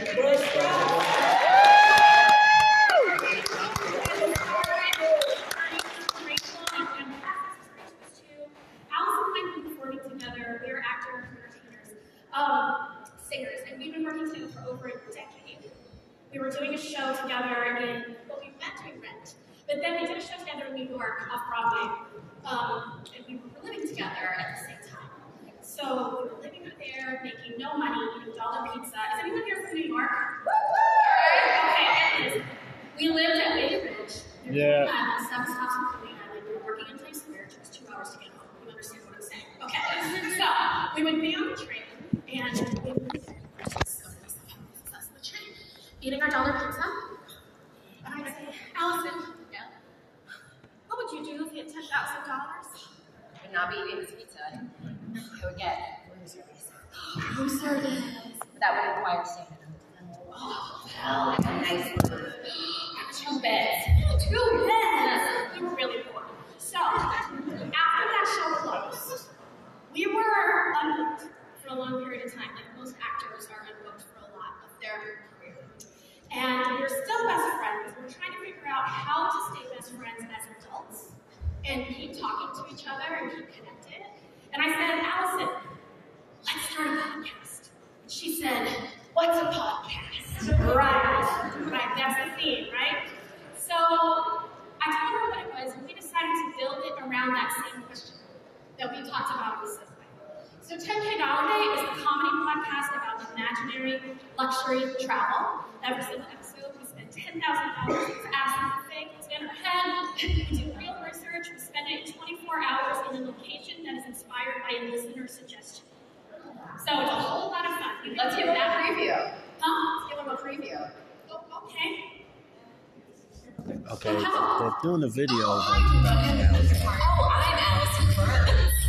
Depois, and keep talking to each other and keep connected. And I said, Alison, let's start a podcast. She said, What's a podcast? right. Right, that's the theme, right? So I told her what it was, and we decided to build it around that same question that we talked about recently. So 10K Dollar Day is a comedy podcast about imaginary luxury travel. Every single episode, we spend $10,000. asking things in our head. we do real church was spending 24 hours in a location that is inspired by a listener suggestion. So it's a whole lot of fun. Let's give them a preview. Huh? Let's give them a preview. Oh, okay. Okay, they're doing a video. Oh, I'm, oh, I'm Alison Burns.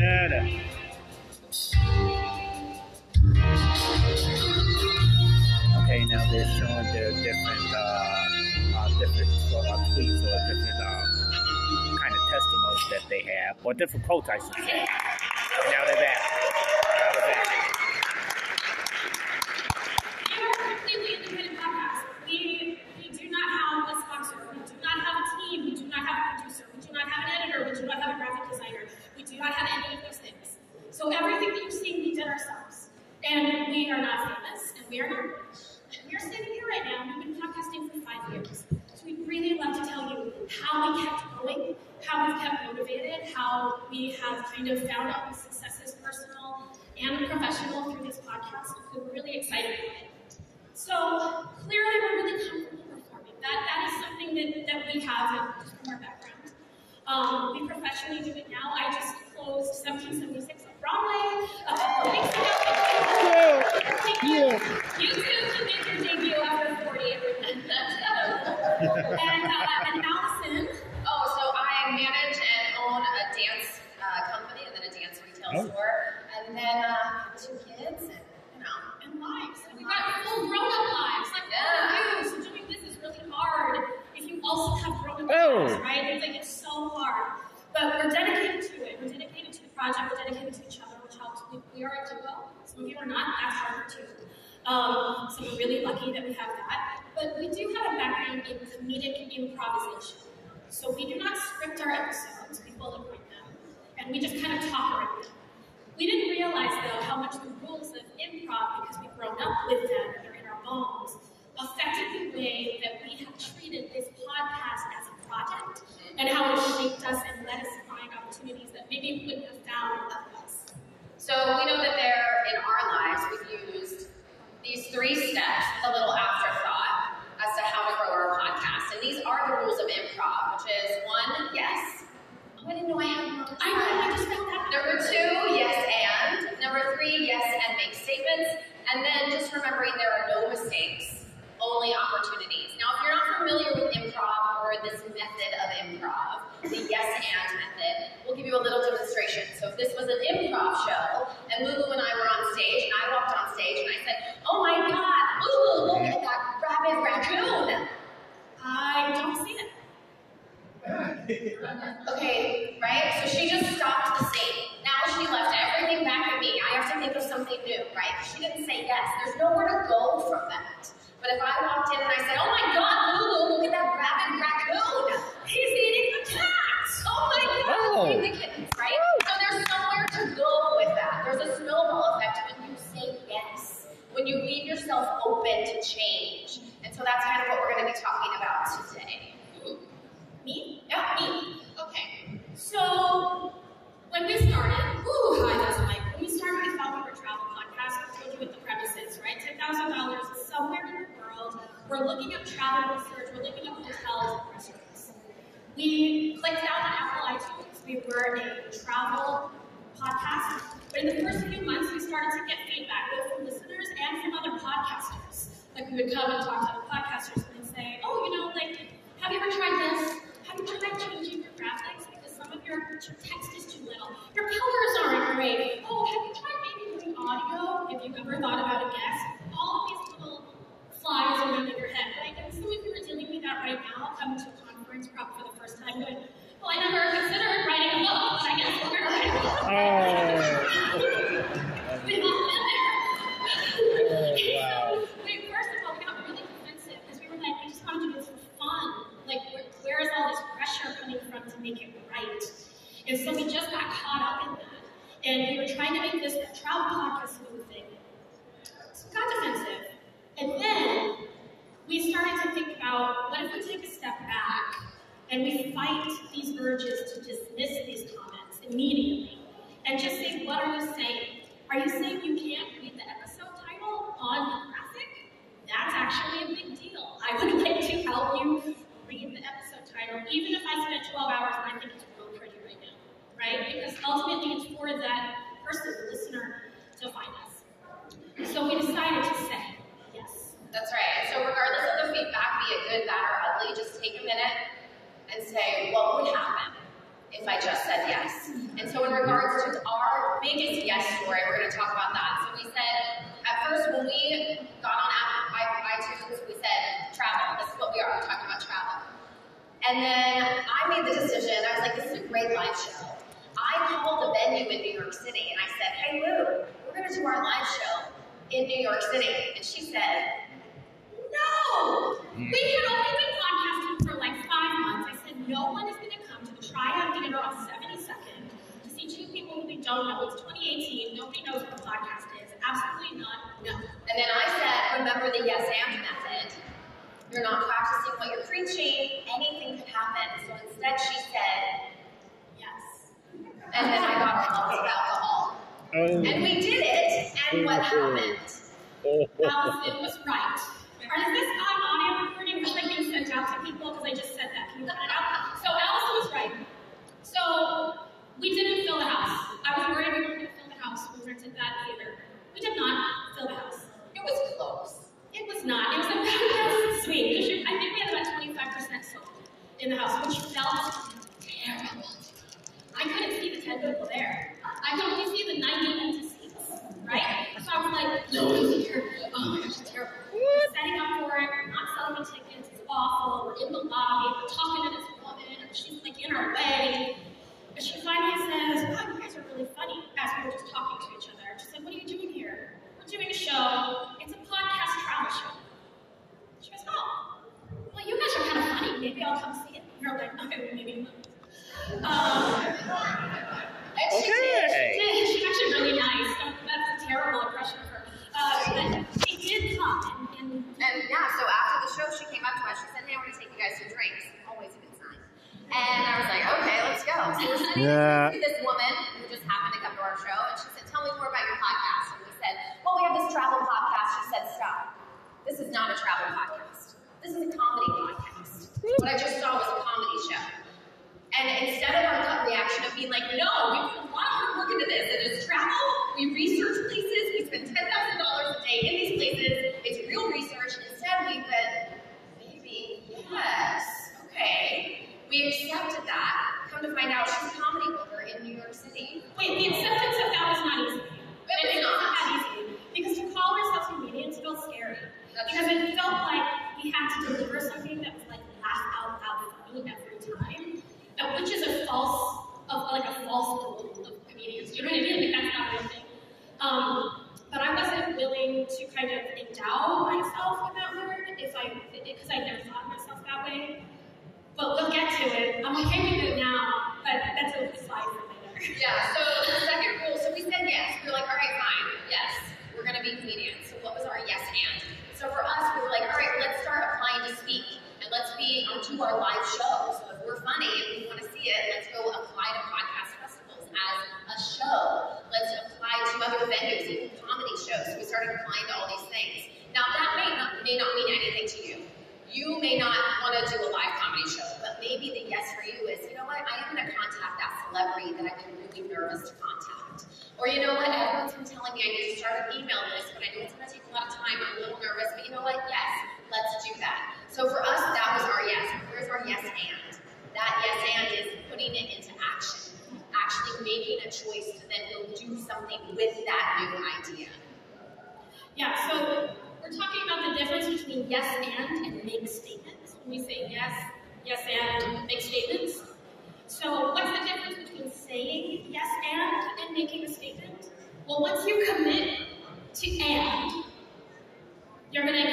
Öyle. Okay, now they're showing their different, uh, uh, different uh, tweets or different uh, kind of testimonies that they have, or different quotes, I should say. And now they're back. Kept going, how we've kept motivated, how we have kind of found all these successes, personal and professional, through this podcast. We're really excited about it. So clearly we're really comfortable performing. That, that is something that, that we have from our background. Um, we professionally do it now. I just closed 1776 on Broadway a couple weeks ago. Thank you. You too can make your debut after 40. and, uh, and Alison, Oh. and then uh, two kids, and you know. and lives. And we've got full grown-up lives. Like, Yeah. you. So doing this is really hard if you also have grown-up Oh. lives, right? It's like it's so hard. But we're dedicated to it. We're dedicated to the project. We're dedicated to each other, which helps. We, we are a duo. Some of you are not. That's harder too. Um, so we're really lucky that we have that. But we do have a background in comedic improvisation. So we do not script our episodes. We bullet point them, and we just kind of talk around them. We didn't realize, though, how much the rules of improv, because we've grown up with them they're in our bones, affected the way that we have treated this podcast as a project and how it shaped us and let us find opportunities that maybe we wouldn't have found otherwise. So we know that there in our lives we've used these three steps, a little afterthought as to how to grow our podcast. And these are the rules of improv, which is one, yes. Oh, I didn't know I had one. I know, I just found that. Number two, yes and. Number three, yes and make statements. And then just remembering there are no mistakes, only opportunities. Now, if you're not familiar with improv or this method of improv, the yes and method, we'll give you a little demonstration. So if this was an improv show and Lulu and I were on stage and I walked on stage and I said, Oh my God, Lulu, look at that rabid raccoon. I don't see it. Okay, right? So she just stopped the scene. Now she left everything back at me. I have to think of something new, right? She didn't say yes. There's nowhere to go from that. But if I walked in and I said, oh my We're looking up travel research. We're looking up hotels and restaurants. We clicked out on Apple iTunes. We were a travel podcast. But in the first few months, we started to get feedback both from listeners and from other podcasters. Like we would come and talk to other podcasters and say, "Oh, you know, like, have you ever tried this? Have you tried changing your graphics because some of your, your text is too little? Your colors aren't great. Oh, have you tried maybe doing audio? Have you ever thought about a guest? All of these little flies around in your head? And some of you are dealing with that right now, coming to a conference prep for the first time, going, "Well, I never considered writing a book, but I guess we're gonna write a book." Oh. We've all been oh, there. wow. Wait, first of all, we got really defensive because we were like, we just wanted to do this for fun. Like, where, where is all this pressure coming from to make it right? And so we just got caught up in that. And we were trying to make this a travel podcast new thing. So we got defensive. And then we started to think about what if we take a step back and we fight these urges to dismiss these comments immediately and just say, what are you saying? Are you saying you can't read the episode title on the graphic? That's actually a big deal. I would like to help you read the episode title, even if I spent 12 hours and I think it's real pretty right now, right? Because ultimately it's for that person, the listener, to find us. So we decided to say. That's right. So regardless of the feedback, be it good, bad, or ugly, just take a minute and say, what would happen if I just said yes? And so in regards to our biggest yes story, we're going to talk about that. So we said, at first when we got on Apple iTunes, we said travel. This is what we are. Talking about travel. And then I made the decision. I was like, this is a great live show. I called a venue in New York City and I said, hey Lou, we're going to do our live show in New York City. And she said, No! We had only been podcasting for like five months. I said, no one is going to come to the Triad Theater on 72nd to see two people who we don't know. It's 2018. Nobody knows what a podcast is. Absolutely not. No. And then I said, remember the yes and method. You're not practicing what you're preaching. Anything could happen. So instead, she said, Yes. and then I got her lots of alcohol. Oh. And we did it, and what happened? Alison was right. Or is this on audio recording? Like being sent out to people because I just said that. Can you cut it out? So Alison was right. So we didn't fill the house. I was worried we were going to fill the house. We rented that theater. We did not fill the house. It was close. It was not. It was about sweet. because I think we had about 25% sold in the house, which felt terrible. I couldn't see the 10 people there. I could only see the 90 empty seats, right? So I was like, no one's here. Oh my gosh, it's terrible. We're setting up for it. We're not selling tickets. It's awful. We're in the lobby. We're talking to this woman, and she's like in our way. And she finally says, wow, you guys are really funny, as we were just talking to each other. She's like, what are you doing here? We're doing a show. It's a podcast travel show. She goes, oh, well, you guys are kind of funny. Maybe I'll come see it. And we're like, okay, maybe not. Um, And she did. Okay. yeah, she's actually really nice. Um, That's a terrible impression of her. Uh, but she did come, and, and And yeah, so after the show, she came up to us. She said, "Hey, I want to take you guys to drinks." Always a good sign. And I was like, "Okay, let's go." So we're sitting Yeah. to this woman who just happened to come to our show, and she said, "Tell me more about your podcast." And we said, "Well, we have this travel podcast." She said, "Stop. This is not a travel podcast. This is a comedy podcast. What I just saw was a comedy show." And instead of our gut reaction of being like, no, we lot of work into this. It is travel. We research places. We spend ten thousand dollars a day in these places. It's real research. Instead, we went, maybe yes, okay. We accepted that. Come to find out, she's a comedy booker in New York City. wait, the acceptance of that was not easy. It was not. that easy because to call ourselves comedians felt scary. That's because it felt like we had to deliver something that was like laugh out loud funny every time, uh, which is a false, of like a false goal of comedians. You know what I mean? Like that's not real thing. Um, but I wasn't willing to kind of endow myself with that word if I, because I never thought of myself that way. But we'll get to it. I'm okay with it now, but that's a slide for later. Yeah, so the second rule, so we said yes. We were like, all right, fine, yes, we're gonna be comedians. So what was our yes and? So for us, we were like, all right, let's start applying to speak. And let's be on to our live show. So if we're funny and we wanna see it, let's go apply to podcast festivals as a show. Let's apply to other venues, even comedy shows. So we started applying to all these things. Now that may not may not mean anything to. You may not want to do a live comedy show, but maybe the yes for you is, you know what, I am going to contact that celebrity that I've been really nervous to contact. Or you know what, everyone's been telling me I need to start an email list, but I know it's going to take a lot of time. I'm a little nervous, but you know what, yes, let's do that. So for us, that was our yes. Where's our yes and? That yes and is putting it into action, actually making a choice to then go do something with that new idea. Yeah, so we're talking about the difference between yes and and make statements. When we say yes, yes and make statements. So what's the difference between saying yes and and making a statement? Well, once you commit to and, you're going to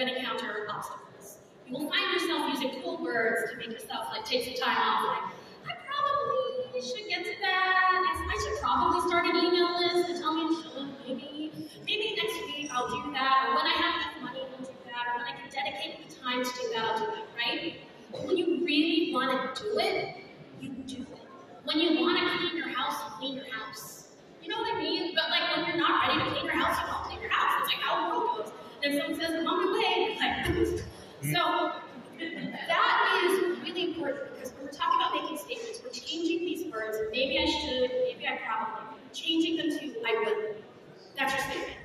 going to encounter obstacles. You will find yourself using cool words to make yourself like take some time off. Like, I probably should get to that. I, should probably start an email list and tell me to maybe. Maybe next week I'll do that, or when I have enough money, I'll do that, or when I can dedicate the time to do that, I'll do that, right? When you really want to do it, you do it. When you want to clean your house, you clean your house. You know what I mean? But like when you're not ready to clean your house, you don't clean your house. It's like how the world goes. If someone says, I'm on my way, so that is really important because when we're talking about making statements, we're changing these words. Maybe I should, maybe I probably, changing them to I will. That's your statement.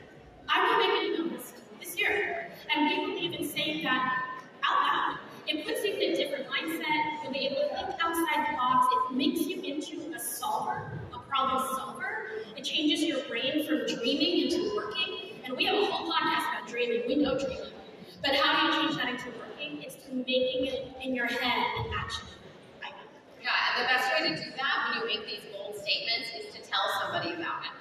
I will make an email list this year. And we believe in saying that out loud. It puts you in a different mindset. You'll be able to think outside the box. It makes you into a solver, a problem solver. It changes your brain from dreaming into working. And we have a whole podcast about dreaming. We know dreaming. But how do you change that into working? It's to making it in your head an action. I know. Yeah, and the best way to do that when you make these bold statements is to tell somebody about it.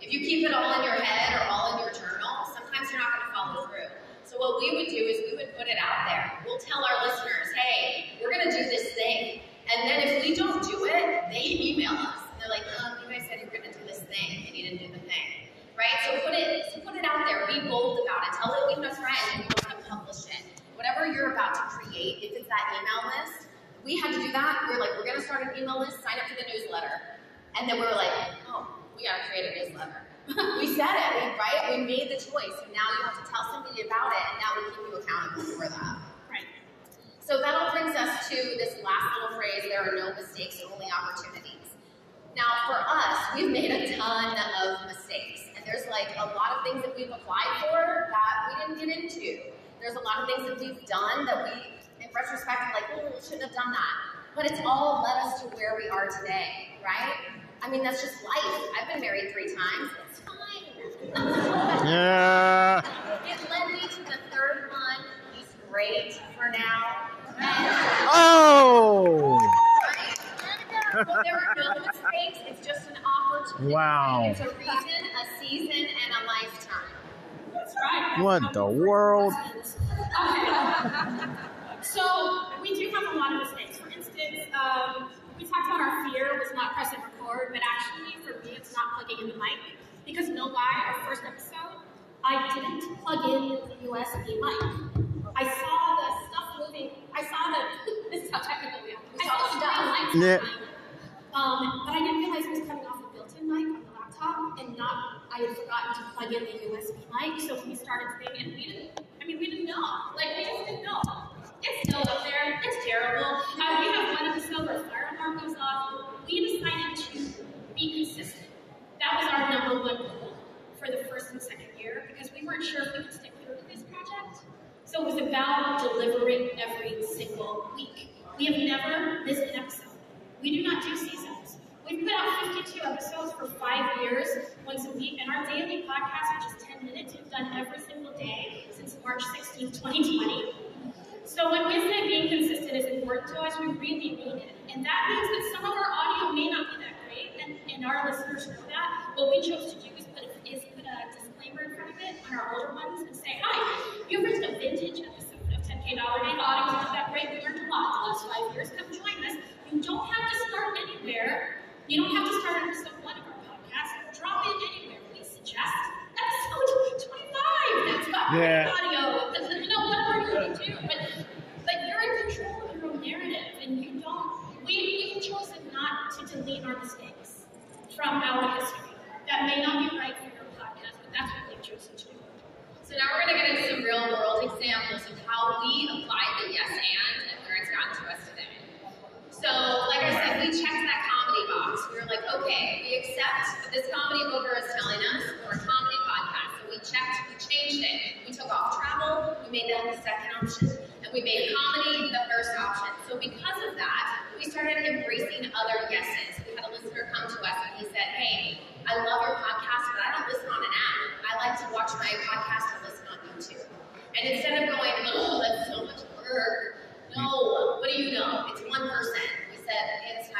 If you keep it all in your head or all in your journal, sometimes you're not going to follow through. So what we would do is we would put it out there. We'll tell our listeners, hey, we're going to do this thing. And then if we don't do it, they email us. They're like, oh, you guys said you were going to do this thing, and you didn't do the thing. Right? So put it so put it out there. Be bold about it. Tell it even a friend trend, we want to publish it. Whatever you're about to create, if it's that email list, we had to do that. We were like, we're gonna start an email list, sign up for the newsletter. And then we were like, oh, we gotta create a newsletter. we said it, right? We made the choice. And now you have to tell somebody about it, and now we keep you accountable for that. So that all brings us to this last little phrase there are no mistakes, only opportunities. Now, for us, we've made a ton of mistakes. And there's like a lot of things that we've applied for that we didn't get into. There's a lot of things that we've done that we, in retrospect, are like, oh, we shouldn't have done that. But it's all led us to where we are today, right? I mean, that's just life. I've been married three times. It's fine. Yeah. great for now. Oh. well, there are no mistakes. It's just an opportunity. Wow. It's a reason, a season, and a lifetime. That's right. What the world? Okay. So we do have a lot of mistakes. For instance, um, we talked about our fear was not pressing record, but actually for me it's not plugging in the mic. Because no lie, our first episode, I didn't plug in the USB mic. I saw the stuff moving. I saw the this is how technical we are. I saw the stuff lights Yeah. Um, but I didn't realize it was coming off a built-in mic on the laptop and not I had forgotten to plug in the USB mic. So we started saying and we didn't I mean we didn't know. Like we just didn't know. It's still up there. It's terrible. Uh, we have one episode where fire alarm goes off. We decided to be consistent. That was our number one goal for the first and second year because we weren't sure if we could stick through with this project. So it was about delivering every single week. We have never missed. We do not do seasons. We've put out 52 episodes for five years, once a week, and our daily podcast, which is 10 minutes, we've done every single day since March 16, 2020. So when we say being consistent is important to us, we really mean it. And that means that some of our audio may not be that great, and, and our listeners know that. What we chose to do is put, a, is put a disclaimer in front of it on our older ones and say, hi, you've reached a vintage episode of 10K Dollar Day. The audio's not that great. We learned a lot the last five years. Come join us. You don't have to start anywhere. You don't have to start at episode one of our podcast. Drop in anywhere. We suggest episode 25. That's got Yeah. audio. You know, whatever you want to do. But, but you're in control of your own narrative, and you don't. We, we've chosen not to delete our mistakes from our history.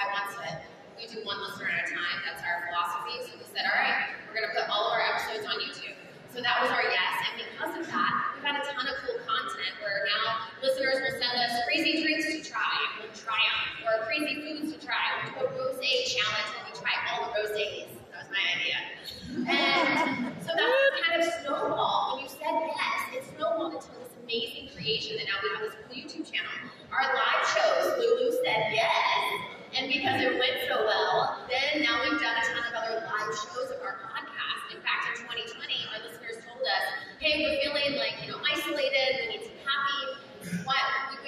Guy wants it. We do one listener at a time. That's our philosophy. So we said, all right, we're going to put all of our episodes on YouTube. So that was our yes.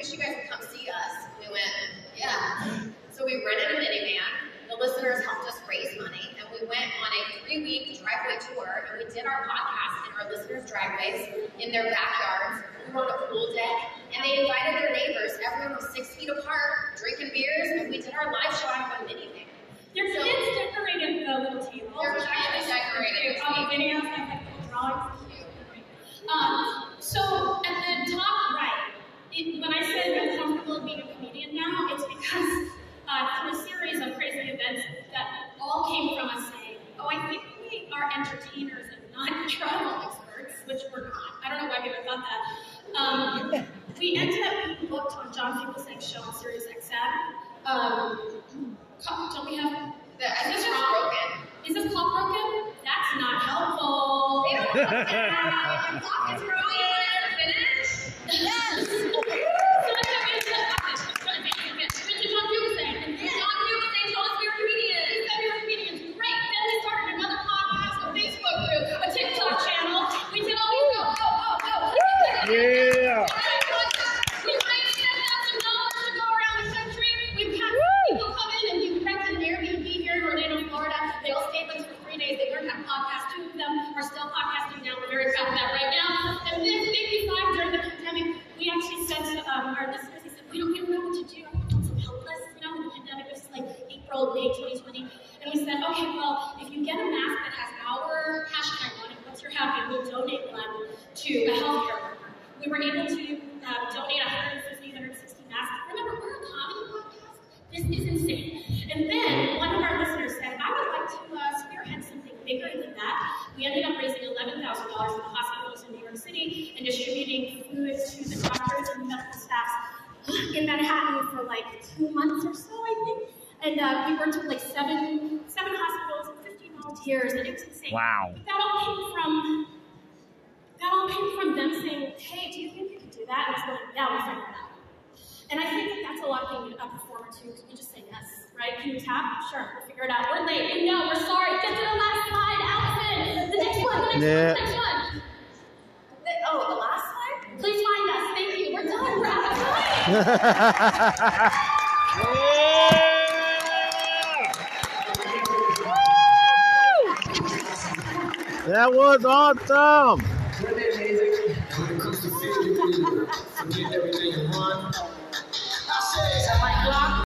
Wish you guys would come see us. We went, yeah. So we rented a minivan. The listeners helped us raise money, and we went on a three-week driveway tour, and we did our podcast in our listeners' driveways, in their backyards. We were on a pool deck, and they invited their neighbors. Everyone was six feet apart, drinking beers, and we did our live show out of a minivan. Your So- kids decorated the little table. I kids just- decorated. On the videos, I have little drawings. Um, so, and then top right, it, when I say I'm comfortable being a comedian now, it's because uh, through a series of crazy events that all came from us saying, oh, I think we are entertainers and not travel experts, which we're not. I don't know why ever thought that. Um, we ended up being booked on John Fugelsang's show on Sirius XM. Um, don't we have The, I think broken. is this clock broken? That's not helpful. They don't know that. them are still podcasting now. We're very proud of that right now. And this Baby during the pandemic, we actually said to um, our listeners, he said, we don't even know what to do. Our adults have helped us, you know, when the pandemic was like April, May 2020. And we said, okay, well, if you get a mask that has our hashtag on it, what's your happy, we'll donate one to a healthcare worker. We were able to uh, donate 150, 160 masks. Remember, we're a comedy podcast. This is insane. And then We ended up raising $11,000 for the hospitals in New York City and distributing food to the doctors and medical staff in Manhattan for like two months or so, I think. And uh, we worked with like seven seven hospitals and 15 volunteers, and it was insane. Wow. That all came from that all came from them saying, "Hey, do you think you can do that?" And I was like, "Yeah, we'll figure it out." And I think that that's a lot of being a performer too. Can you just say yes, right? Can you tap? Sure, we'll figure it out. We're late. We know. We're sorry. Get to the last slide, Alison. The next one. The next Yeah. one. The next one. The, oh, the last slide? Please find us. Thank you. We're done. We're out of time. that was awesome.